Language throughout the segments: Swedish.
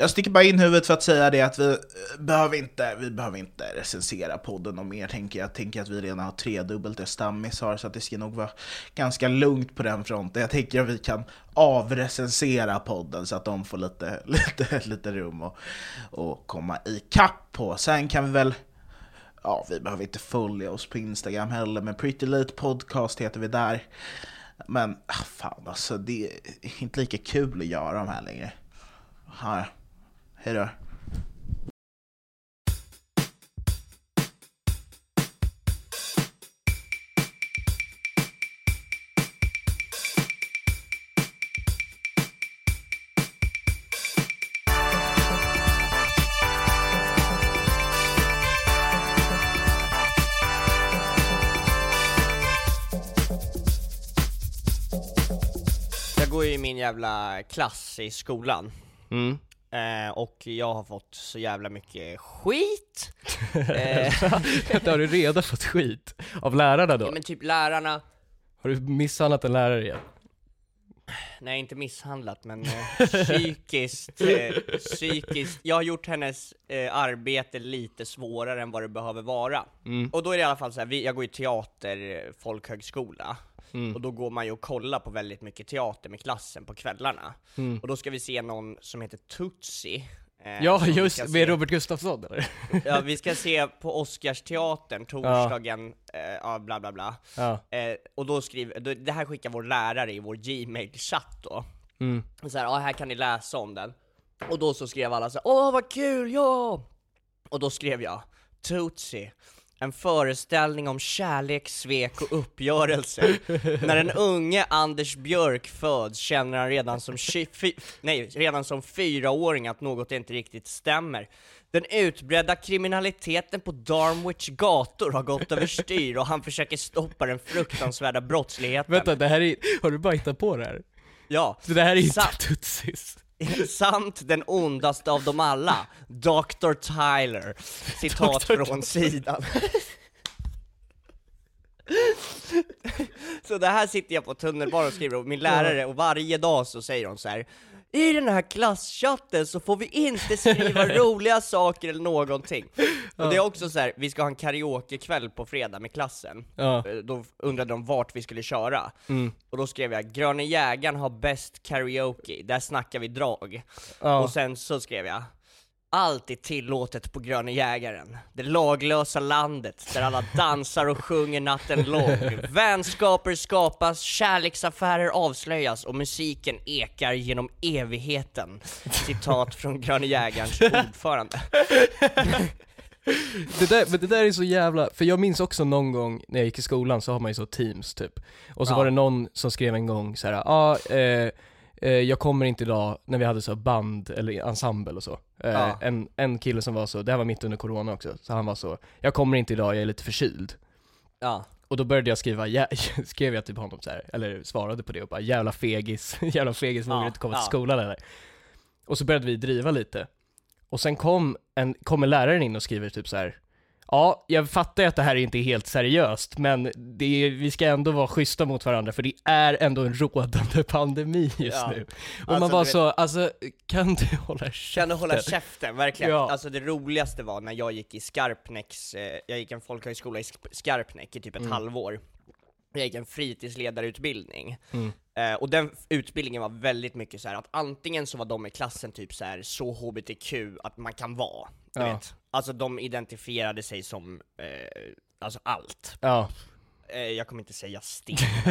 jag sticker bara in huvudet för att säga det att vi eh, behöver inte, vi behöver inte recensera podden och mer tänker jag. Jag tänker att vi redan har tredubbelt det Stammis har så att det ska nog vara ganska lugnt på den fronten. Jag tänker att vi kan avrecensera podden så att de får lite, lite, lite rum och, och komma ikapp på. Sen kan vi väl Ja, vi behöver inte följa oss på Instagram heller, men Pretty Late Podcast heter vi där. Men ah, fan alltså, det är inte lika kul att göra de här längre. Här hej då. Jag går ju i min jävla klass i skolan, Mm. Eh, och jag har fått så jävla mycket skit. eh, har du redan fått skit av lärarna då? ja, men typ lärarna, Har du misshandlat en lärare igen? nej inte misshandlat men eh, psykiskt, eh, psykiskt, jag har gjort hennes eh, arbete lite svårare än vad det behöver vara. Mm. Och då är det i alla fall så här, vi, jag går i teater, eh, folkhögskola, Mm. och då går man ju och kollar på väldigt mycket teater med klassen på kvällarna. Mm. Och då ska vi se någon som heter Tutsi. eh, Ja just, med se. Robert Gustafsson eller? Ja, vi ska se på Oscarsteatern torsdagen, eh, ja bla bla bla. Ja. Eh, och då skriver, då, det här skickar vår lärare i vår gmail-chatt då. Mm. Så här, ja här kan ni läsa om den. Och då så skrev alla så här, åh vad kul, ja! Och då skrev jag, Tootsie, en föreställning om kärlek, svek och uppgörelse. När den unge Anders Björk föds känner han redan som, nej, redan som fyraåring att något inte riktigt stämmer. Den utbredda kriminaliteten på Darmwich gator har gått överstyr och han försöker stoppa den fruktansvärda brottsligheten. Vänta, det här är, har du bara hittat på det här? Ja, Så det här är inte Tutsis? samt den ondaste av dem alla, Dr. Tyler. Citat Dr. från sidan. så det här sitter jag på tunnelbanan och skriver och min lärare, och varje dag så säger hon så här. I den här klasschatten så får vi inte skriva roliga saker eller någonting. Och det är också så här, vi ska ha en karaokekväll på fredag med klassen. Ja. Eh, Då undrade de vart vi skulle köra. Mm. Och då skrev jag 'Gröna jägaren har bäst karaoke, där snackar vi drag' Ja. Och sen så skrev jag allt är tillåtet på Gröna jägaren, det laglösa landet där alla dansar och sjunger natten lång. Vänskaper skapas, kärleksaffärer avslöjas och musiken ekar genom evigheten. Citat från Gröna jägarens ordförande. Det där, men det där är så jävla, för jag minns också någon gång när jag gick i skolan så har man ju så teams typ Och så Ja. var det någon som skrev en gång så här, ja, ah, eh, jag kommer inte idag, när vi hade så band eller ensemble och så eh, Ja. en, en kille som var så, det här var mitt under corona också, så han var så, jag kommer inte idag, jag är lite förkyld Ja. Och då började jag skriva, jä- skrev jag till honom så här, eller svarade på det och bara 'Jävla fegis, jävla fegis, vågar Ja, inte komma ja. till skolan eller?' Och så började vi driva lite Och sen kom en, kommer läraren in och skriver typ så här. Ja, jag fattar ju att det här inte är helt seriöst, men är, vi ska ändå vara schyssta mot varandra för det är ändå en rådande pandemi just Ja. nu. Och Alltså, man bara vet- så, alltså kan du hålla käften? Kan du hålla käften, verkligen? Ja. Alltså det roligaste var när jag gick i Skarpnäcks, eh, jag gick en folkhögskola i Sk- Skarpnäck i typ ett halvår. Jag gick en fritidsledarutbildning. Mm. Eh, och den utbildningen var väldigt mycket så här att antingen så var de i klassen typ så här så hbtq att man kan vara, du Ja. vet. Alltså de identifierade sig som, eh, alltså allt. Ja. Eh, jag kommer inte säga sten,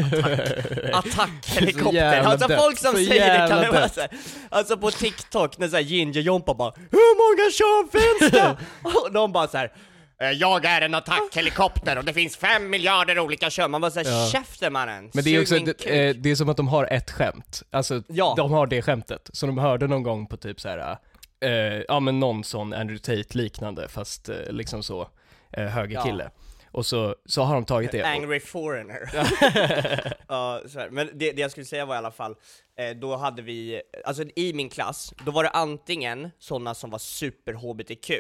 attack, attackhelikopter, alltså dött. folk som Så säger det kan det vara såhär, alltså på TikTok när såhär Ginger-Jompa bara 'Hur många kön finns det?' och de bara såhär "Eh, jag är en attackhelikopter och det finns fem miljarder olika kön, man bara såhär Ja. 'Käften mannen, Men det är också, det, kuk." eh, det är som att de har ett skämt. Alltså, Ja. de har det skämtet. Som de hörde någon gång på typ så här. Eh, ja men någon sån Andrew Tate liknande, fast eh, liksom så, eh, högerkille. Och så, så har de tagit det. Angry foreigner. Ja, här. Men det, det jag skulle säga var i alla fall, eh, då hade vi, alltså i min klass, då var det antingen sådana som var super HBTQ,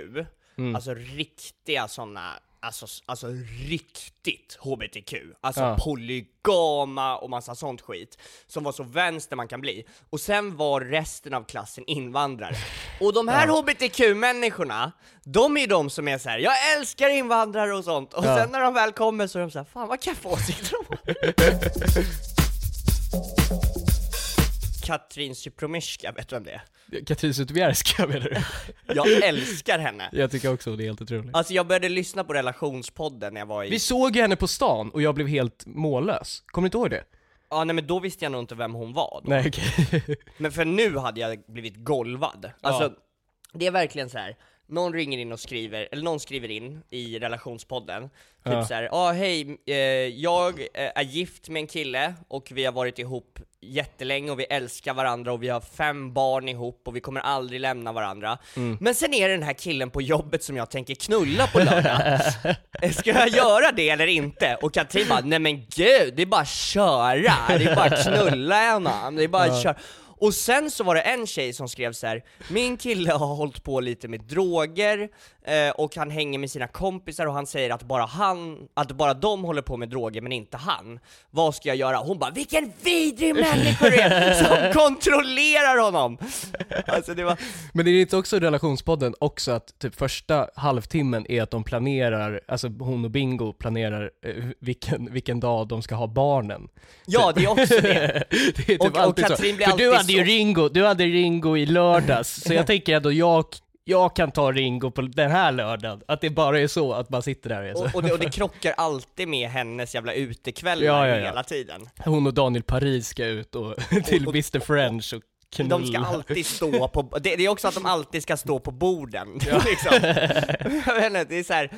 Mm. alltså riktiga sådana alltså, alltså riktigt HBTQ, alltså Ja. polygama och massa sånt skit, som var så vänster man kan bli. Och sen var resten av klassen invandrare. Och de här HBTQ-människorna, de är ju de som är så här: jag älskar invandrare och sånt, och Ja. sen när de väl kommer så är de så här, fan vad kaffe åsikter de har. Katrin Zypromyska, vet du vem det är? Katrin Zytomierska menar du? Jag älskar henne! Jag tycker också det är helt otroligt. Alltså jag började lyssna på relationspodden när jag var i... Vi såg henne på stan och jag blev helt mållös. Kommer du inte ihåg det? Ja nej men då visste jag nog inte vem hon var då. Nej okej. Men för nu hade jag blivit golvad. Alltså, Ja. det är verkligen så här. Någon ringer in och skriver, eller någon skriver in i relationspodden, typ Ja. så här, ja ah, hej, eh, jag eh, är gift med en kille och vi har varit ihop jättelänge och vi älskar varandra och vi har fem barn ihop och vi kommer aldrig lämna varandra. Mm. Men sen är det den här killen på jobbet som jag tänker knulla på lördag. Ska jag göra det eller inte? Och Katrin bara, nej men gud, det är bara att köra, det är bara att knulla honom, det är bara att köra. Och sen så var det en tjej som skrev så här: min kille har hållit på lite med droger, eh, och han hänger med sina kompisar och han säger att bara han, att bara de håller på med droger men inte han. Vad ska jag göra? Hon bara 'Vilken vidrig människa du är som kontrollerar honom!' Alltså det var, Men är det inte också i relationspodden också att typ första halvtimmen är att de planerar, alltså hon och Bingo planerar eh, vilken, vilken dag de ska ha barnen. ja det är också det. det är typ Och- och alltid Katrin så. blir För du alltid hade ju Ringo, du hade Ringo i lördags, så jag tänker ändå jag, jag kan ta Ringo på den här lördagen. Att det bara är så, att man sitter där och är så. Och, och, det, och det krockar alltid med hennes jävla utekvällar Ja, ja, ja. hela tiden. Hon och Daniel Paris ska ut och till och- Mr French och knulla. De ska alltid stå på, det, det är också att de alltid ska stå på borden, liksom. Jag vet inte, det är så här.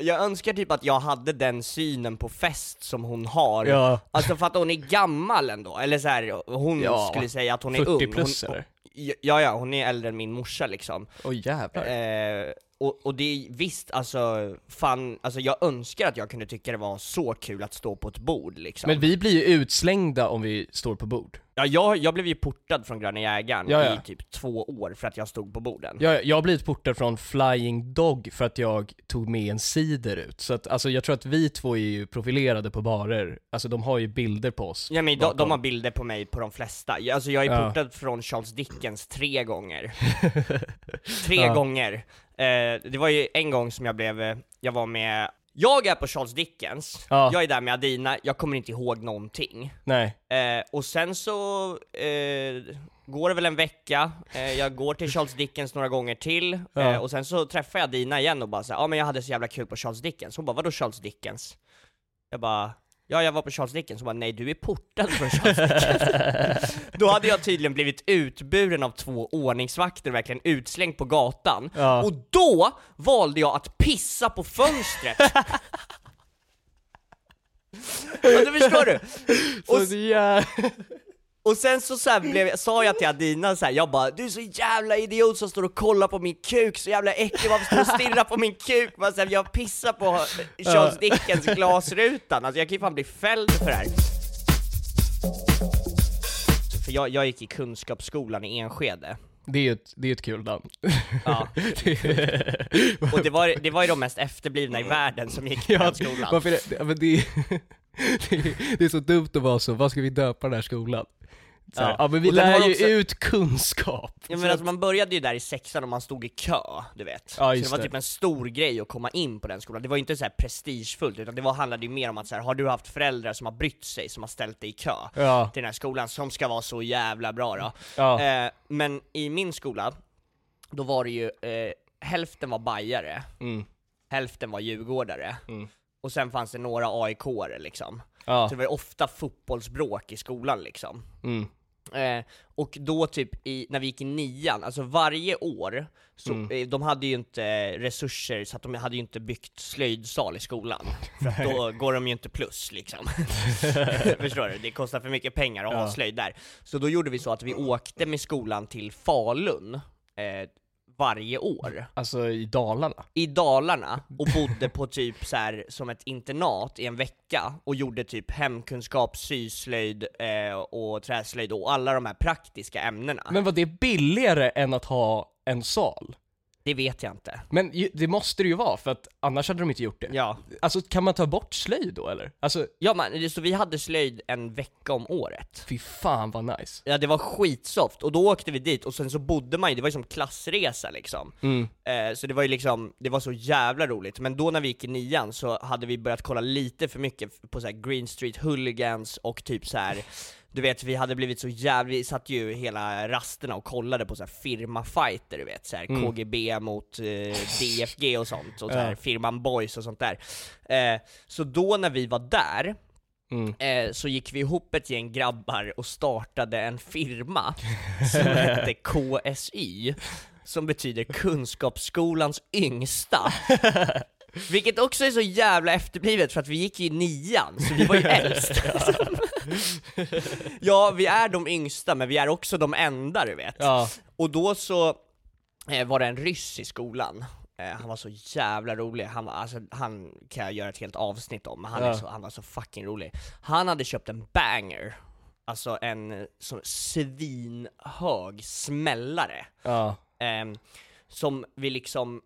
jag önskar typ att jag hade den synen på fest som hon har. Ja, Alltså för att hon är gammal ändå, eller så här, hon Ja, skulle säga att hon är 40 ung. plus hon, eller? Ja, ja, hon är äldre än min morsa liksom. Oj jävlar. Eh, och, och det är visst, alltså, fan, alltså jag önskar att jag kunde tycka det var så kul att stå på ett bord liksom. Men vi blir ju utslängda om vi står på bord. Ja, jag, jag blev ju portad från Gröna Jägaren Ja, ja. i typ två år för att jag stod på borden. Jag, jag har blivit portad från Flying Dog för att jag tog med en cider ut. Så att, alltså jag tror att vi två är ju profilerade på barer. Alltså de har ju bilder på oss. Ja men de, de har bilder på mig på de flesta. Alltså jag är Ja. portad från Charles Dickens tre gånger. tre Ja. gånger. Eh, det var ju en gång som jag blev, eh, jag var med, jag är på Charles Dickens, Ja. jag är där med Adina, jag kommer inte ihåg någonting. Nej. Eh, och sen så eh, går det väl en vecka, eh, jag går till Charles Dickens några gånger till, Ja. eh, och sen så träffar jag Dina igen och bara såhär, ja ah, men jag hade så jävla kul på Charles Dickens. Hon bara, vadå Charles Dickens? Jag bara, ja jag var på Charles Dickens. Hon bara, nej du är portad från Charles Dickens. Då hade jag tydligen blivit utburen av två ordningsvakter, verkligen utslängd på gatan. Ja. Och då valde jag att pissa på fönstret! alltså förstår du? Och, Så. Och sen så, så blev, sa jag till Adina så här, jag bara 'Du är så jävla idiot som står och kollar på min kuk, så jävla äcklig, varför står du och stirrar på min kuk?' Bara så här, jag pissar på Charles Dickens glasrutan, alltså jag kan ju fan bli fälld för det här. För jag, jag gick i kunskapsskolan i Enskede. Det är ju ett, det är ett kul namn. Ja, och det var, det var ju de mest efterblivna i världen som gick i den skolan. varför det, men det, det, är- det är så dumt att vara så, vad ska vi döpa den här skolan? Så här, Ja. ja. men vi lär ju också- ut kunskap. Ja men alltså man började ju där i sexan och man stod i kö, du vet. Ja, så det var det. typ en stor grej att komma in på den skolan. Det var ju inte så här prestigefullt, utan det var, handlade ju mer om att så här, har du haft föräldrar som har brytt sig, som har ställt dig i kö Ja, till den här skolan, som ska vara så jävla bra då. ja, Eh, men i min skola, då var det ju, eh, hälften var bajare, mm, hälften var djurgårdare, Mm. Och sen fanns det några AIK-are liksom. ja, Så det var ju ofta fotbollsbråk i skolan liksom. mm, Eh, och då typ i, när vi gick i nian, alltså varje år, så, Mm. eh, de hade ju inte resurser så att de hade ju inte byggt slöjdsal i skolan, för att då går de ju inte plus liksom. Förstår du? Det kostar för mycket pengar att ha Ja. slöjd där. Så då gjorde vi så att vi åkte med skolan till Falun, eh, varje år alltså i Dalarna. i Dalarna och bodde på typ så här som ett internat i en vecka och gjorde typ hemkunskap, syslöjd eh, och träslöjd och alla de här praktiska ämnena. Men var det billigare än att ha en sal? Det vet jag inte. Men ju- det måste det ju vara, för att annars hade de inte gjort det. Ja. Alltså kan man ta bort slöjd då eller? Alltså, Ja men, så vi hade slöjd en vecka om året. fy fan vad nice. Ja det var skitsoft, och då åkte vi dit och sen så bodde man ju, det var ju som klassresa liksom. Mm. Eh, så det var ju liksom, det var så jävla roligt. Men då när vi gick i nian så hade vi börjat kolla lite för mycket på så här Green Street Hooligans och typ så här. Du vet, vi hade blivit så jävla, vi satt ju hela rasterna och kollade på så här firmafighter, du vet, så här Mm. KGB mot eh, DFG och sånt, och så här Ja. firman Boys och sånt där. Eh, så då när vi var där, Mm. eh, så gick vi ihop ett gäng grabbar och startade en firma som hette KSY, som betyder Kunskapsskolans yngsta. Vilket också är så jävla efterblivet för att vi gick ju i nian, så vi var ju äldst. ja, vi är de yngsta, men vi är också de enda du vet. Ja. Och då så eh, var det en ryss i skolan, eh, han var så jävla rolig, han, var, alltså, han kan jag göra ett helt avsnitt om, men han, Ja. så, han var så fucking rolig. Han hade köpt en banger, alltså en eh, så svinhög smällare, Ja. ehm, som vi liksom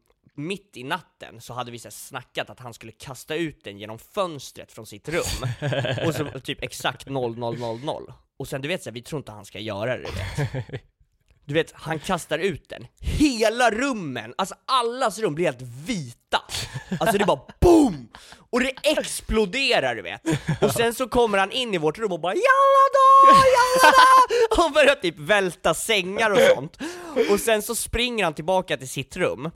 mitt i natten så hade vi så snackat att han skulle kasta ut den genom fönstret från sitt rum, och så typ exakt 0000, och sen du vet så här, vi tror inte han ska göra det du vet. Du vet, han kastar ut den, hela rummen, alltså allas rum blir helt vita! Alltså det bara BOOM! Och det exploderar du vet! Och sen så kommer han in i vårt rum och bara 'Jalla då, jalla då!' Och börjar typ välta sängar och sånt. Och sen så springer han tillbaka till sitt rum.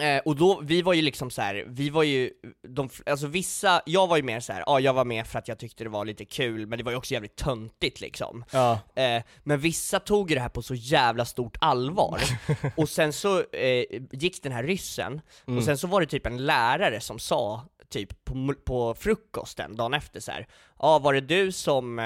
Eh, och då, vi var ju liksom så här, vi var ju, de, alltså vissa, jag var ju mer så här, ja jag var med för att jag tyckte det var lite kul, men det var ju också jävligt töntigt liksom. Ja. Eh, men vissa tog ju det här på så jävla stort allvar, och sen så eh, gick den här ryssen, och sen så var det typ en lärare som sa, typ på, på frukosten dagen efter så här, ja var det du som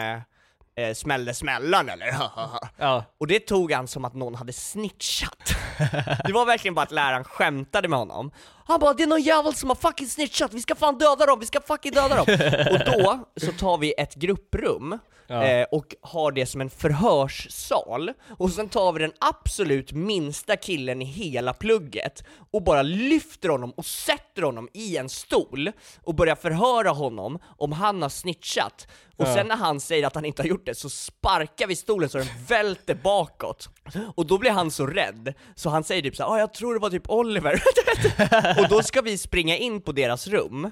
eh, smällde smällan eller? Ja. Och det tog han som att någon hade snitchat. Det var verkligen bara att läraren skämtade med honom. Han bara 'Det är någon jävel som har fucking snitchat, vi ska fan döda dem, vi ska fucking döda dem' Och då så tar vi ett grupprum Ja. eh, och har det som en förhörssal, och sen tar vi den absolut minsta killen i hela plugget och bara lyfter honom och sätter honom i en stol och börjar förhöra honom om han har snitchat. Och Ja. sen när han säger att han inte har gjort det så sparkar vi stolen så den välter bakåt. Och då blir han så rädd, så han säger typ såhär jag tror det var typ Oliver” Och då ska vi springa in på deras rum,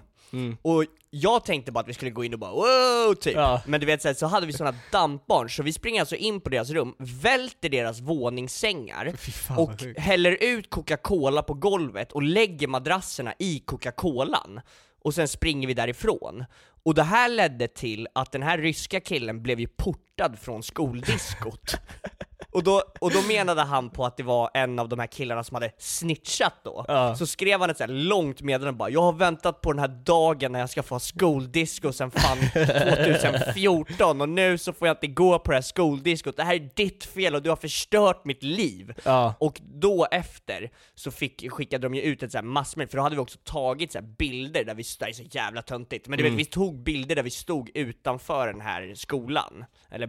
och jag tänkte bara att vi skulle gå in och bara wow, typ. Ja. Men du vet så, här, så hade vi såna dampbarn, så vi springer alltså in på deras rum, välter deras våningssängar, fan, och häller ut Coca-Cola på golvet och lägger madrasserna i Coca-Colan. Och sen springer vi därifrån. Och det här ledde till att den här ryska killen blev ju portad från skoldiskot. Och då, och då menade han på att det var en av de här killarna som hade snitchat då. Ja. Så skrev han ett så här långt meddelande bara 'Jag har väntat på den här dagen när jag ska få ha skoldisco sen fan 2014 och nu så får jag inte gå på det här skoldiskot, det här är ditt fel och du har förstört mitt liv' Ja. Och då efter så fick, skickade de ju ut ett så här massmail, för då hade vi också tagit så bilder där vi, det är så jävla töntigt, men du vet vi tog bilder där vi stod utanför den här skolan, eller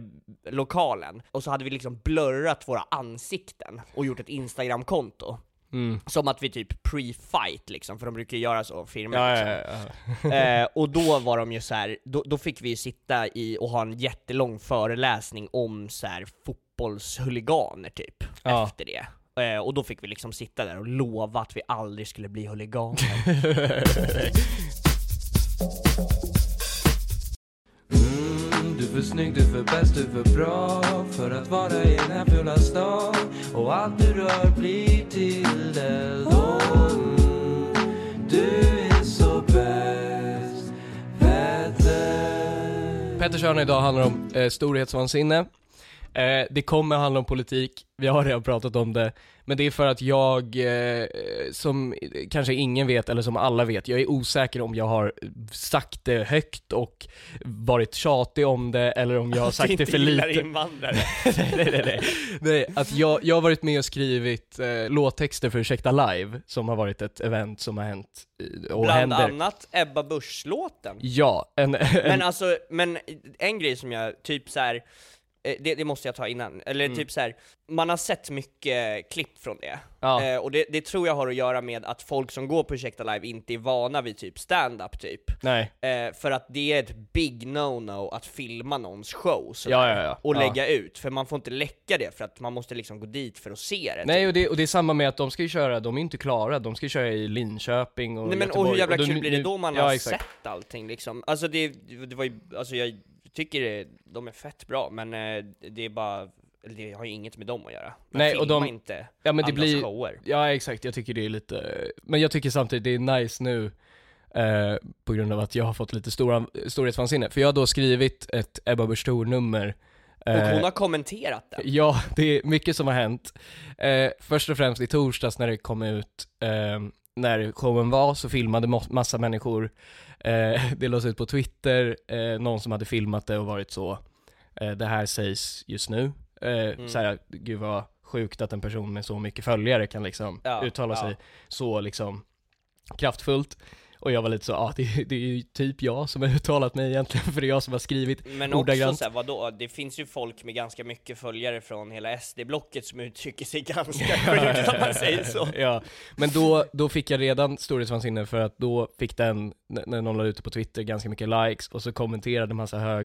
lokalen, och så hade vi liksom blurrat våra ansikten och gjort ett instagramkonto. Mm. Som att vi typ pre-fight liksom, för de brukar ju göra så, firmor Ja, liksom. ja, ja. Eh, och då var de ju så här, då, då fick vi ju sitta i och ha en jättelång föreläsning om så här fotbollshuliganer typ, efter det. Eh, och då fick vi liksom sitta där och lova att vi aldrig skulle bli huliganer. Är för snygg, du är för bäst, du är för bra för att vara i den här fula stan och allt du rör blir till eld. Oh, du är så bäst, Petter. Petters hörna idag handlar om eh, storhetsvansinne. Eh, det kommer handla om politik, vi har redan pratat om det, men det är för att jag, eh, som kanske ingen vet, eller som alla vet, jag är osäker om jag har sagt det högt och varit tjatig om det, eller om jag har sagt det för lite. invandrare. nej, nej, nej, nej. nej att jag, jag har varit med och skrivit eh, låttexter för Ursäkta Live, som har varit ett event som har hänt eh, och Bland händer. annat Ebba Busch-låten. Ja, en, en Men alltså, men en grej som jag, typ så här. Eh, Det, det måste jag ta innan, eller Mm. typ så här. man har sett mycket klipp från det. Ja. Eh, och det, det tror jag har att göra med att folk som går på Ursäkta Live inte är vana vid typ stand-up typ. Nej. Eh, för att det är ett big no-no att filma någons show sådär, Ja, ja, ja. och lägga ut, för man får inte läcka det för att man måste liksom gå dit för att se det. Nej typ. och det, och det är samma med att de ska ju köra, de är inte klara, de ska ju köra i Linköping och Nej men och Göteborg. hur jävla kul blir det då man har exakt. sett allting liksom? Alltså det, det var ju, alltså jag tycker det, de är fett bra, men eh, det är bara, det har ju inget med dem att göra. Man Nej, och de- inte Ja men det blir, shower. ja exakt, jag tycker det är lite, men jag tycker samtidigt det är nice nu eh, på grund av att jag har fått lite stora, storhetsvansinne, för jag har då skrivit ett Ebba Busch Thor-nummer Och eh, hon har kommenterat det. Ja, det är mycket som har hänt. Eh, först och främst i torsdags när det kom ut, eh, när showen var så filmade massa människor, eh, det lades ut på Twitter, eh, någon som hade filmat det och varit så, eh, det här sägs just nu. Eh, Mm. så här, gud vad sjukt att en person med så mycket följare kan liksom Ja, uttala ja. sig så liksom kraftfullt. Och jag var lite så, ja ah, det, det är ju typ jag som har uttalat mig egentligen, för det är jag som har skrivit Men också ordagrant. såhär, vadå? Det finns ju folk med ganska mycket följare från hela SD-blocket som uttrycker sig ganska sjukt om man säger så. ja, men då, då fick jag redan storhetsvansinne för att då fick den, när någon la ut det på Twitter, ganska mycket likes och så kommenterade massa hög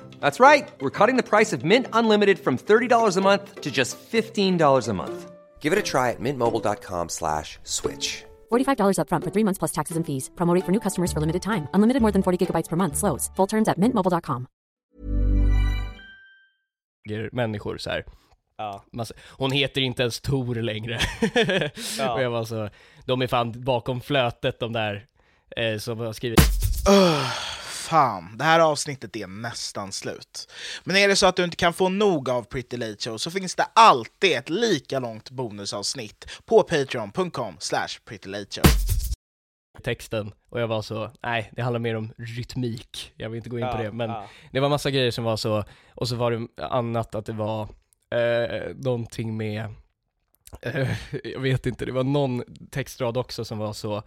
That's right. We're cutting the price of Mint Unlimited from $30 a month to just $15 a month. Give it a try at mintmobile.com slash switch. $45 upfront for three months plus taxes and fees. Promo rate for new customers for limited time. Unlimited more than 40 gigabytes per month. Slows. Full terms at mintmobile.com. människor så här. Ja. Hon heter inte ens Tor längre. Ja. och jag var så, de är fan bakom flötet de där eh, som har skrivit. Fan, det här avsnittet är nästan slut. Men är det så att du inte kan få nog av Pretty Late Show så finns det alltid ett lika långt bonusavsnitt på patreon.com slash prettylateshow. texten och jag var så, nej det handlar mer om rytmik, jag vill inte gå in på Ja, det men ja. det var massa grejer som var så, och så var det annat att det var eh, någonting med, eh, jag vet inte, det var någon textrad också som var så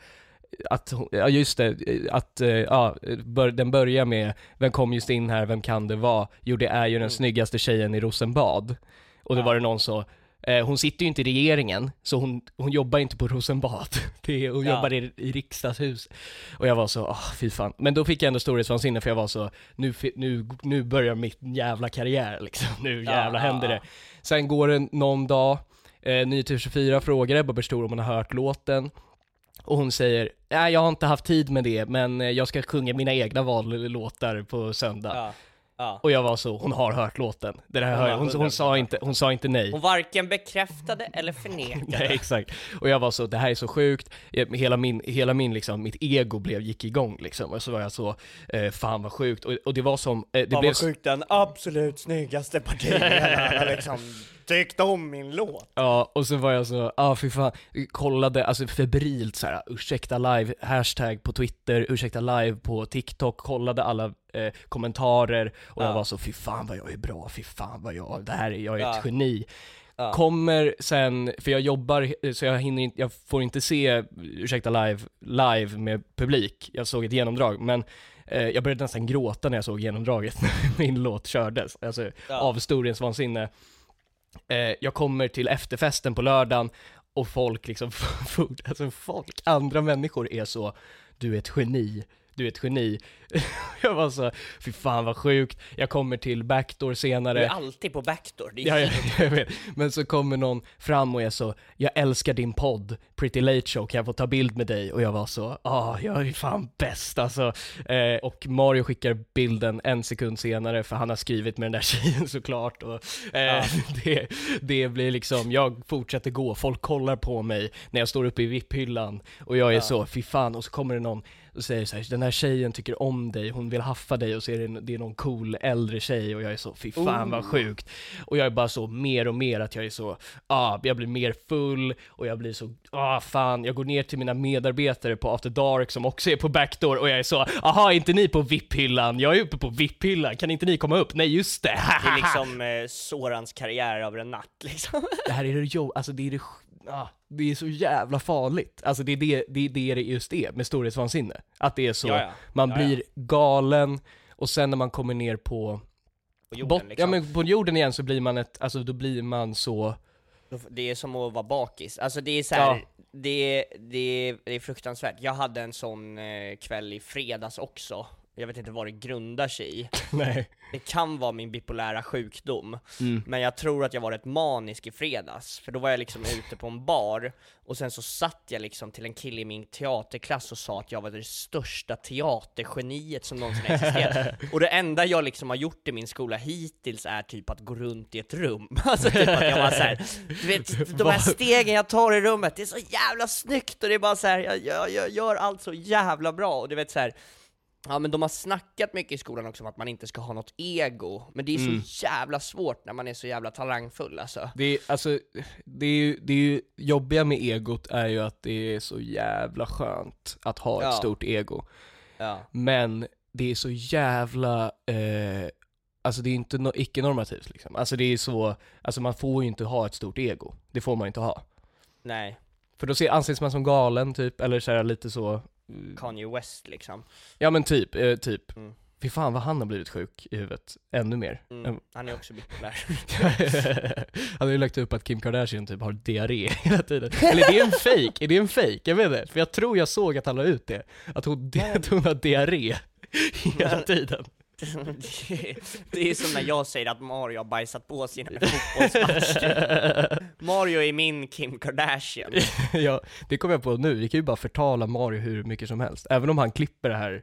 att, ja just det, att, eh, ja, bör, den börjar med Vem kom just in här, vem kan det vara? Jo det är ju den snyggaste tjejen i Rosenbad Och då Ja. var det någon så eh, hon sitter ju inte i regeringen, så hon, hon jobbar inte på Rosenbad. Det är, hon Ja. jobbar i, i riksdagshus. Och jag var så, ah fy fan. Men då fick jag ändå storhetsvansinne för jag var så, nu, nu, nu börjar mitt jävla karriär liksom. Nu jävla ja, händer det. Sen går det någon dag, eh, Nyheter 24 frågar Ebba Busch om hon har hört låten. Och hon säger, nej jag har inte haft tid med det, men eh, jag ska sjunga mina egna vallåtar på söndag. Ja. Ja. Och jag var så, hon har hört låten. Det där Hon hör jag. har Hon, hon, sa 100% inte, hon sa inte nej. Hon varken bekräftade eller förnekade. Nej exakt. Och jag var så, det här är så sjukt, hela min, hela min liksom, mitt ego blev, gick igång liksom. Och så var jag så, eh, fan vad sjukt. Och, och det var som, eh, det Fan blev vad sjukt, den absolut snyggaste partiledaren liksom tyckt om min låt. Ja, och så var jag så, ah, fy fan, kollade alltså febrilt så här, ursäkta live, hashtag på Twitter, ursäkta live på TikTok, kollade alla eh, kommentarer och Ja. jag var så, fy fan vad jag är bra, fy fan vad jag, det här är, jag är Ja. ett geni. Ja. Kommer sen, för jag jobbar, eh, så jag hinner inte, jag får inte se ursäkta live, live med publik, jag såg ett genomdrag, men eh, jag började nästan gråta när jag såg genomdraget när min låt kördes, alltså Ja. av Storens vansinne. Eh, jag kommer till efterfesten på lördagen och folk liksom, alltså, alltså folk, andra människor är så, du är ett geni, du är ett geni. jag var så, fy fan vad sjukt, jag kommer till backdoor Du senare. är alltid på backdoor, det är Ja, jag, jag vet. Men så kommer någon fram och är så, jag älskar din podd, Pretty Late Show, kan jag få ta bild med dig? Och jag var så, ah, jag är fan bäst alltså. Eh, och Mario skickar bilden en sekund senare, för han har skrivit med den där tjejen såklart. Och, eh, det, det blir liksom, jag fortsätter gå, folk kollar på mig när jag står uppe i VIP-hyllan, och jag är så, fy fan, och så kommer det någon och säger så här, den här tjejen tycker om dig, hon vill haffa dig och så är det, det är någon cool äldre tjej och jag är så, fy fan vad sjukt. Och jag är bara så mer och mer att jag är så, ah, jag blir mer full och jag blir så, ah fan, jag går ner till mina medarbetare på After Dark som också är på backdoor och jag är så, aha, är inte ni på VIP-hyllan? Jag är uppe på VIP-hyllan, kan inte ni komma upp? Nej just det, Det är liksom eh, Sorans karriär över en natt liksom. det här är det jo, alltså det är det, ah, det är så jävla farligt. Alltså det är det det, är det, det just är med storhetsvansinne. Att det är så, Ja, ja. man Ja, ja. blir galen och sen när man kommer ner på, På jorden, bot, liksom. ja men på jorden igen så blir man ett, alltså då blir man så, Det är som att vara bakis, alltså det är så här, Ja. det, det, det är fruktansvärt. Jag hade en sån eh, kväll i fredags också, jag vet inte vad det grundar sig i. nej. Det kan vara min bipolära sjukdom, Mm. men jag tror att jag var rätt manisk i fredags, för då var jag liksom ute på en bar, och sen så satt jag liksom till en kille i min teaterklass och sa att jag var det största teatergeniet som någonsin existerat. och det enda jag liksom har gjort i min skola hittills är typ att gå runt i ett rum. Alltså typ att jag var såhär, du vet, de här stegen jag tar i rummet, det är så jävla snyggt, och det är bara så här, jag, jag, jag gör allt så jävla bra, och du vet så här. Ja men de har snackat mycket i skolan också om att man inte ska ha något ego, men det är Mm. så jävla svårt när man är så jävla talangfull alltså. Det är, alltså, det är ju, det är ju jobbiga med egot är ju att det är så jävla skönt att ha ett Ja. stort ego. Ja. Men det är så jävla, eh, alltså det är inte no- icke-normativt liksom. Alltså det är så, alltså man får ju inte ha ett stort ego. Det får man inte ha. Nej, För då anses man som galen typ, eller så här lite så, Kanye West liksom. ja men typ, eh, typ. Mm. Fy fan vad han har blivit sjuk i huvudet, ännu mer. Mm. Han är också bipolär. Han har ju lagt upp att Kim Kardashian typ har diarré hela tiden. Eller det är en fake, är det en fake? Jag vet inte, för jag tror jag såg att han la ut det. Att hon, att hon har diarré hela tiden. Det, är som när jag säger att Mario har bajsat på sin fotbollsmatch. Mario är min Kim Kardashian. ja, det kom jag på nu, vi kan ju bara förtala Mario hur mycket som helst. Även om han klipper det här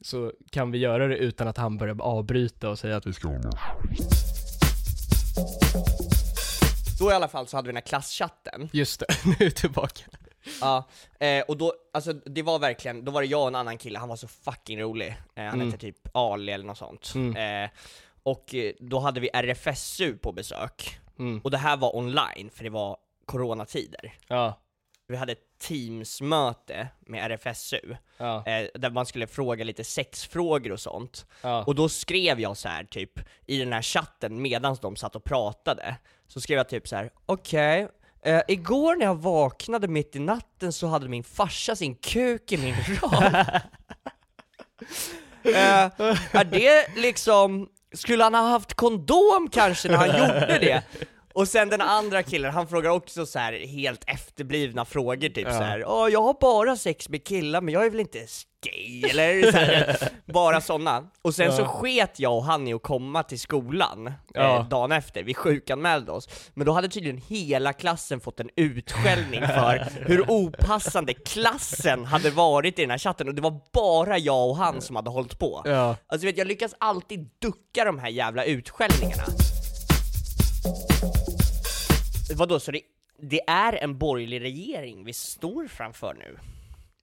så kan vi göra det utan att han börjar avbryta och säga att vi ska Då i alla fall så hade vi den här klasschatten. Just det, nu är vi tillbaka. Ja, eh, och då, alltså det var verkligen, då var det jag och en annan kille, han var så fucking rolig. Eh, han Mm. hette typ Ali eller något sånt. Mm. Eh, och eh, då hade vi RFSU på besök. Mm. Och det här var online, för det var coronatider. Ja, Vi hade ett Teams-möte med RFSU, ja, eh, där man skulle fråga lite sexfrågor och sånt. ja. Och då skrev jag så här typ, i den här chatten medan de satt och pratade, så skrev jag typ så här: okej, eh, igår när jag vaknade mitt i natten så hade min farsa sin kuk i min rad. eh, är det liksom, skulle han ha haft kondom kanske när han gjorde det? Och sen den andra killen, han frågar också så här helt efterblivna frågor, typ Ja. så här. Åh, jag har bara sex med killar, men jag är väl inte gay, eller så här, bara sådana. Och sen så Ja. sket jag och han i att komma till skolan Ja. eh, dagen efter, vi sjukanmälde oss. Men då hade tydligen hela klassen fått en utskällning för hur opassande klassen hade varit i den här chatten, och det var bara jag och han som hade hållit på. ja. Alltså vet, jag lyckas alltid ducka de här jävla utskällningarna. Vadå, så det, det är en borgerlig regering vi står framför nu?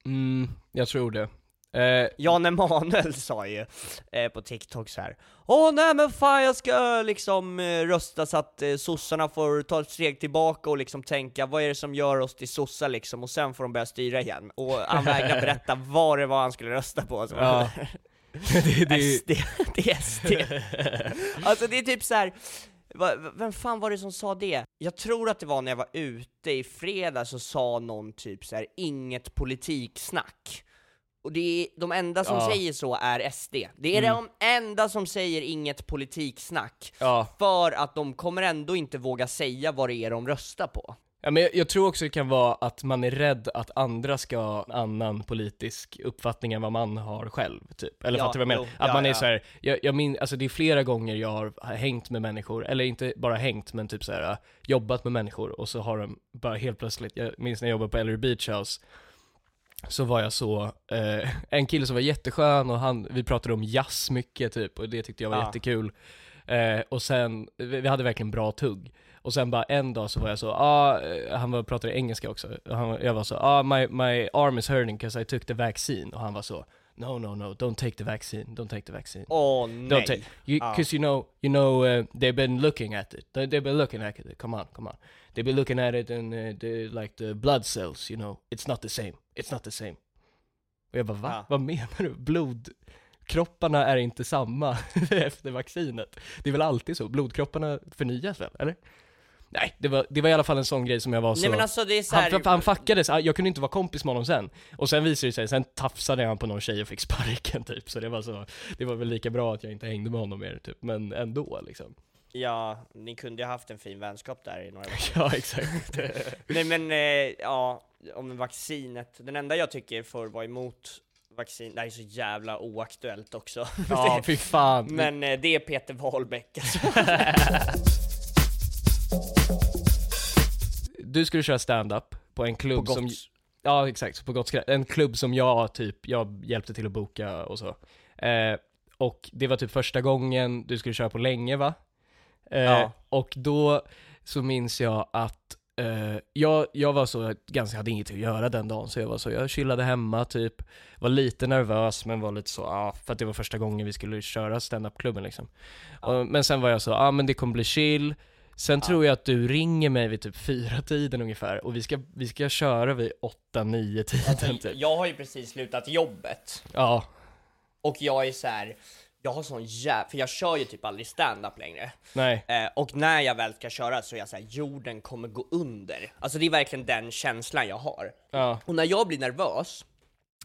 Mm, jag tror det. Eh, Jan Emanuel sa ju eh, på TikTok så här. Åh nej men fan jag ska liksom eh, rösta så att eh, sossarna får ta ett steg tillbaka och liksom tänka vad är det som gör oss till sossar liksom, och sen får de börja styra igen. Och han vägrade berätta vad det var han skulle rösta på. Så. Ja. det, det, SD, det är SD. Alltså det är typ så här. va- vem fan var det som sa det? Jag tror att det var när jag var ute i fredag så sa någon typ så här: inget politiksnack. Och det är, de enda som Ja. säger så är SD. Det är de enda som säger inget politiksnack. Ja. För att de kommer ändå inte våga säga vad det är de röstar på. Ja, men jag, jag tror också det kan vara att man är rädd att andra ska ha en annan politisk uppfattning än vad man har själv, typ. Eller Ja, fattar du vad jag menar? jo, att ja, man är ja. så här, jag, jag min, alltså det är flera gånger jag har hängt med människor, eller inte bara hängt, men typ så här jobbat med människor och så har de bara helt plötsligt, jag minns när jag jobbade på Ellery Beach House, så var jag så, eh, en kille som var jätteskön och han, vi pratade om jazz mycket typ, och det tyckte jag var jättekul. Eh, och sen, vi vi hade verkligen bra tugg. Och sen bara en dag så var jag så, ah, han var, pratade engelska också, han, jag var så, ah my, my arm is hurting because I took the vaccine. Och han var så, no no no, don't take the vaccine, don't take the vaccine. Åh Don't nej! take, because you know, you know, uh, they've been looking at it. They, they've been looking at it. Come on, come on. They've been looking at it and uh, the, like the blood cells, you know, it's not the same. It's not the same. Och jag bara, va? Ja. Vad menar du? Blodkropparna är inte samma efter vaccinet. Det är väl alltid så? Blodkropparna förnyas väl, eller? Nej, det var, det var i alla fall en sån grej som jag var så... Nej men alltså det är så han, här, för, han fuckades, jag kunde inte vara kompis med honom sen. Och sen visade det sig, sen tafsade han på någon tjej och fick sparken typ. Så det var så, det var väl lika bra att jag inte hängde med honom mer typ. Men ändå liksom. Ja, ni kunde ju haft en fin vänskap där i några veckor. Ja, exakt. Nej men, eh, ja, om vaccinet. Den enda jag tycker får vara emot vaccin, det här är så jävla oaktuellt också. ja, fy fan. men eh, det är Peter Wahlbeck alltså. Du skulle köra stand-up på en På klubb gott. som... Ja, exakt, på Gott Skratt. En klubb som jag typ, jag hjälpte till att boka och så. Eh, och det var typ första gången du skulle köra på länge va? Eh, Ja. Och då så minns jag att eh, jag, jag var så, ganska, hade inget att göra den dagen, så jag var så, jag chillade hemma typ, var lite nervös men var lite så, ja, för att det var första gången vi skulle köra stand-up-klubben liksom. Och, men sen var jag så, ja men det kommer bli chill, Sen tror jag att du ringer mig vid typ fyra tiden ungefär och vi ska, vi ska köra vid åtta, nio tiden typ. Jag har ju precis slutat jobbet, Ja, och jag är så här. jag har sån jävla, för jag kör ju typ aldrig stand-up längre. nej. Eh, och när jag väl ska köra så är jag såhär, jorden kommer gå under. Alltså det är verkligen den känslan jag har. Ja. Och när jag blir nervös,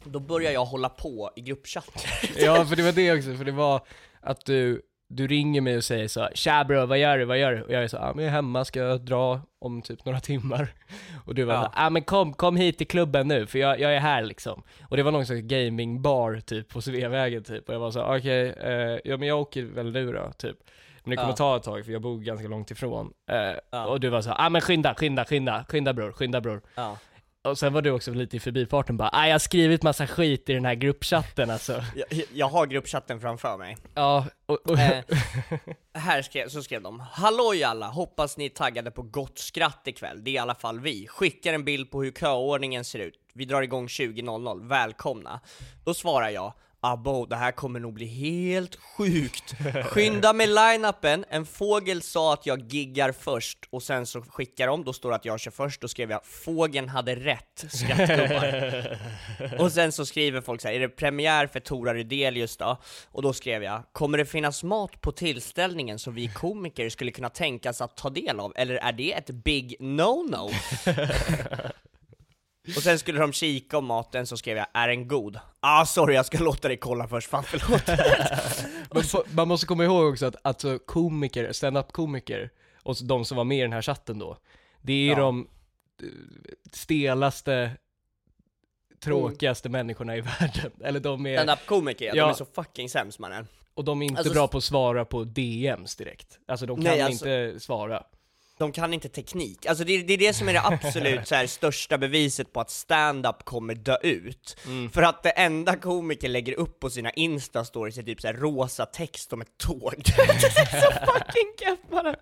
då börjar jag hålla på i gruppchatten. ja, för det var det också, för det var att du, du ringer mig och säger så Tja bro, vad gör du, vad gör du? Och jag är så, ja men jag är hemma, ska jag dra om typ några timmar? Och du var Ja. så, ja men kom, kom hit till klubben nu, för jag, jag är här liksom. Och det var någon slags gamingbar typ på Sveavägen typ, och jag var så, okej, eh, ja men jag åker väl nu då, typ. Men det kommer Ja. ta ett tag, för jag bor ganska långt ifrån. Eh, Ja. Och du var så, ja men skynda, skynda, skynda, skynda bror, skynda bror. Ja. Och sen var du också lite i förbifarten bara, ah, jag har skrivit massa skit i den här gruppchatten alltså. Jag, jag har gruppchatten framför mig. Ja, och, och, Eh, här skrev, så skrev de Halloj alla, hoppas ni är taggade på gott skratt ikväll, det är i alla fall vi. Skickar en bild på hur köordningen ser ut. Vi drar igång 20.00, välkomna. Då svarar jag Abo, det här kommer nog bli helt sjukt. Skynda med line-upen, en fågel sa att jag giggar först, och sen så skickar de, då står det att jag kör först, då skrev jag fågeln hade rätt, skrattgubbar. Och sen så skriver folk så här, är det premiär för Tora Rydelius då? Och då skrev jag, kommer det finnas mat på tillställningen som vi komiker skulle kunna tänkas att ta del av, eller är det ett big no-no? Och sen skulle de kika om maten, så skrev jag, är den god? Ah sorry, jag ska låta dig kolla först, fan förlåt. Men man måste komma ihåg också att alltså, komiker, stand-up-komiker, och de som var med i den här chatten då, det är Ja. de eh, stelaste, tråkigaste människorna i världen. Eller de är, Stand-up-komiker, de Ja. är så fucking sämst mannen. och de är inte Alltså, bra på att svara på DMs direkt. Alltså de kan Nej, alltså- inte svara. De kan inte teknik. Alltså det, det är det som är det absolut så här, största beviset på att stand-up kommer dö ut. För att det enda komiker lägger upp på sina insta-stories är typ så här rosa text om ett tåg. det är så fucking gött bara.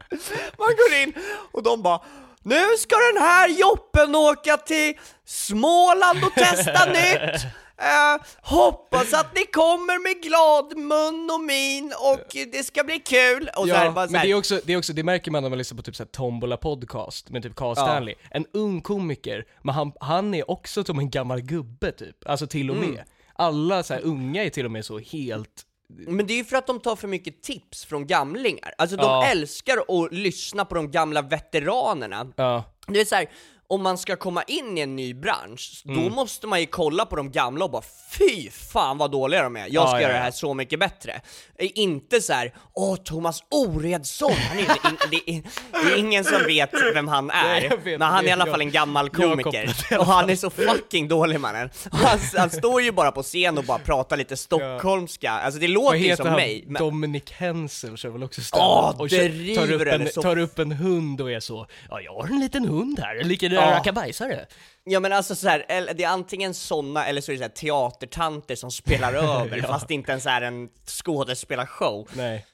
Man går in och de bara nu ska den här joppen åka till Småland och testa nytt! Eh, hoppas att ni kommer med glad mun och min och det ska bli kul! Och så här, bara så men här, det är, också, det är också, det märker man när man lyssnar på typ såhär Tombola podcast med typ Carl Stanley. En ung komiker, men han, han är också som en gammal gubbe typ. Alltså till och med. Mm. Alla så här unga är till och med så helt Men det är ju för att de tar för mycket tips från gamlingar. Alltså de Ja. älskar att lyssna på de gamla veteranerna. Ja, Det är så här, om man ska komma in i en ny bransch, då Mm. måste man ju kolla på de gamla och bara fy fan vad dåliga de är, jag ska ja, göra det ja. här så mycket bättre. Eh, Inte så här, åh Thomas Oredsson, han är, det, det, är, det är ingen som vet vem han är, men han är i alla fall en gammal komiker, det och han är så fucking dålig mannen. Han, han står ju bara på scen och bara pratar lite stockholmska, alltså det låter ju som han? mig, men Dominic Hensel kör väl också Åh, stand och det kör- tar, upp en, tar upp en hund och är så Ja, jag har en liten hund här, en Ja. rackabajsare. Ja men alltså så här, eller det är antingen såna eller så är det så här teatertanter som spelar över, Ja. fast inte ens är en skådespelarshow. Nej.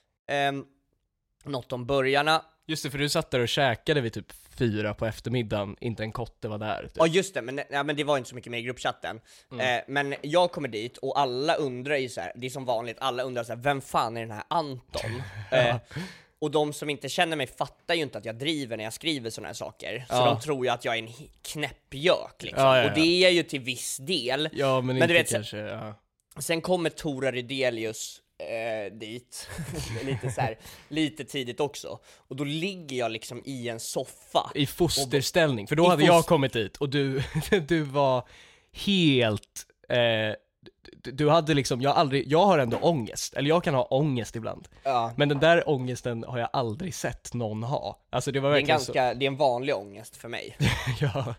Um, något om börjarna, Just det, för du satt där och käkade vid typ fyra på eftermiddagen, inte en kotte var där. Typ. ja just det, men, ja, men det var inte så mycket med i gruppchatten. Eh, men jag kommer dit och alla undrar ju så här, det är som vanligt, alla undrar så här, vem fan är den här Anton? Eh, och de som inte känner mig fattar ju inte att jag driver när jag skriver såna här saker, så Ja. de tror ju att jag är en knäppjök liksom. Ja, ja. Och det är jag ju till viss del. Ja, men, Men inte du vet, kanske, ja. Sen kommer Tora Rydelius eh, dit, lite så här, lite tidigt också. Och då ligger jag liksom i en soffa. I fosterställning, för då hade jag kommit dit och du, du var helt, eh, du, hade liksom, jag har aldrig, jag har ändå ångest, eller jag kan ha ångest ibland. Ja. Men den där ångesten har jag aldrig sett någon ha. Alltså det var Det är, en ganska, det är en vanlig ångest för mig. så, ja.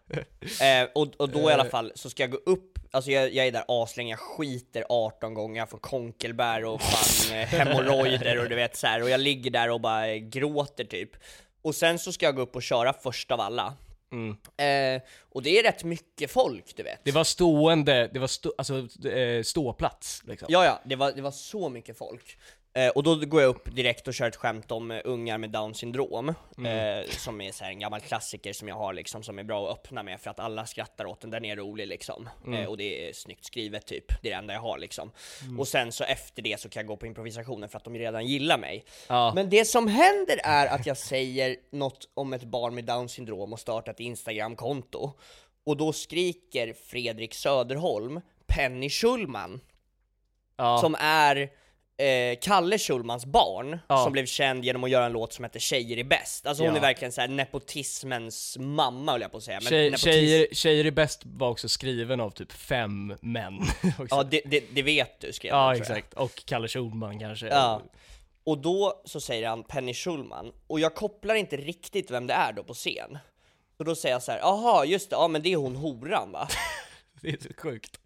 Eh, och, och då i alla Eh. fall så ska jag gå upp, alltså jag, jag är där aslänge, jag skiter 18 gånger, jag får konkelbär och fan eh, hemorrojder och du vet så här. och jag ligger där och bara gråter typ. Och sen så ska jag gå upp och köra först av alla. Mm. Eh, och det är rätt mycket folk du vet. Det var stående, det var stå, alltså, eh, ståplats liksom. Ja, ja, det var, det var så mycket folk. Eh, och då går jag upp direkt och kör ett skämt om eh, ungar med down syndrom, Mm. eh, som är så här en gammal klassiker som jag har liksom, som är bra att öppna med för att alla skrattar åt den, den är rolig liksom. Mm. Eh, och det är snyggt skrivet typ, det är det enda jag har liksom. Och sen så efter det så kan jag gå på improvisationen för att de redan gillar mig. Ja. Men det som händer är att jag säger något om ett barn med down syndrom och startar ett instagramkonto. Och då skriker Fredrik Söderholm, Penny Schulman, ja. som är eh, Kalle Schulmans barn, Ja. som blev känd genom att göra en låt som heter Tjejer är bäst. Alltså hon Ja. är verkligen så här nepotismens mamma höll jag på att säga. Men Tjej, nepotis- tjejer, tjejer är bäst var också skriven av typ fem män. Ja det, det, det vet du skrev ja jag. exakt, och Kalle Schulman kanske. Ja. Och då så säger han Penny Schulman, och jag kopplar inte riktigt vem det är då på scen. Så då säger jag så här, jaha just det, ja men det är hon horan va? Det är så sjukt.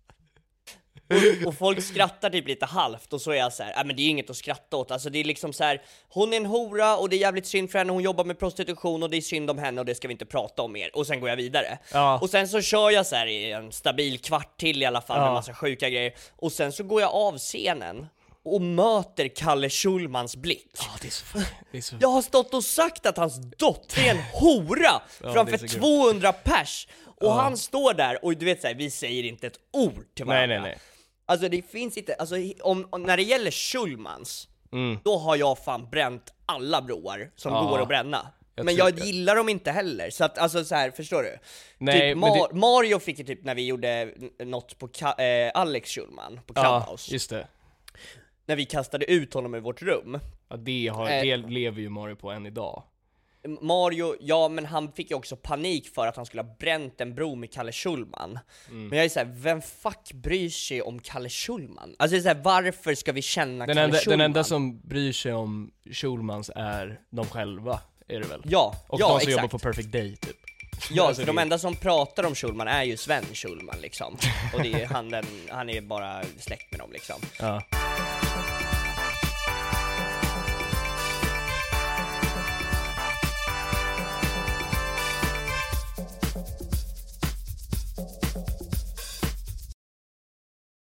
Och folk skrattar typ lite halvt och så är jag så här, "Nej men det är inget att skratta åt, alltså det är liksom så här, hon är en hora och det är jävligt synd för henne, hon jobbar med prostitution och det är synd om henne och det ska vi inte prata om mer, och sen går jag vidare. Ja. Och sen så kör jag så här i en stabil kvart till i alla fall med Ja. massa sjuka grejer, och sen så går jag av scenen och möter Kalle Schulmans blick. Ja, det är så, det är så... Jag har stått och sagt att hans dotter är en hora framför det är så grymt. 200 pers, och han står där och du vet såhär, vi säger inte ett ord till Nej, varandra. nej, nej. Alltså det finns inte, alltså om, om när det gäller Schulmans, då har jag fan bränt alla broar som Mm. Ja, går att bränna. jag men jag det. gillar dem inte heller, så att alltså så här, förstår du? Nej, typ Mar- det- Mario fick ju typ när vi gjorde något på Ka- eh, Alex Schulman på Ja, Clubhouse, just det. när vi kastade ut honom ur vårt rum. Ja, det, har, Eh. det lever ju Mario på än idag. Mario, ja men han fick ju också panik för att han skulle ha bränt en bro med Kalle Schulman. Mm. Men jag är såhär, vem fuck bryr sig om Kalle Schulman? Alltså så här, varför ska vi känna Den Kalle enda, Schulman? den enda som bryr sig om Schulmans är de själva, är det väl? Ja, Och ja de som exakt. jobbar på Perfect Day typ. Ja, Alltså, för de enda som pratar om Schulman är ju Sven Schulman liksom. Och det är han, den, han är bara släkt med dem liksom. Ja.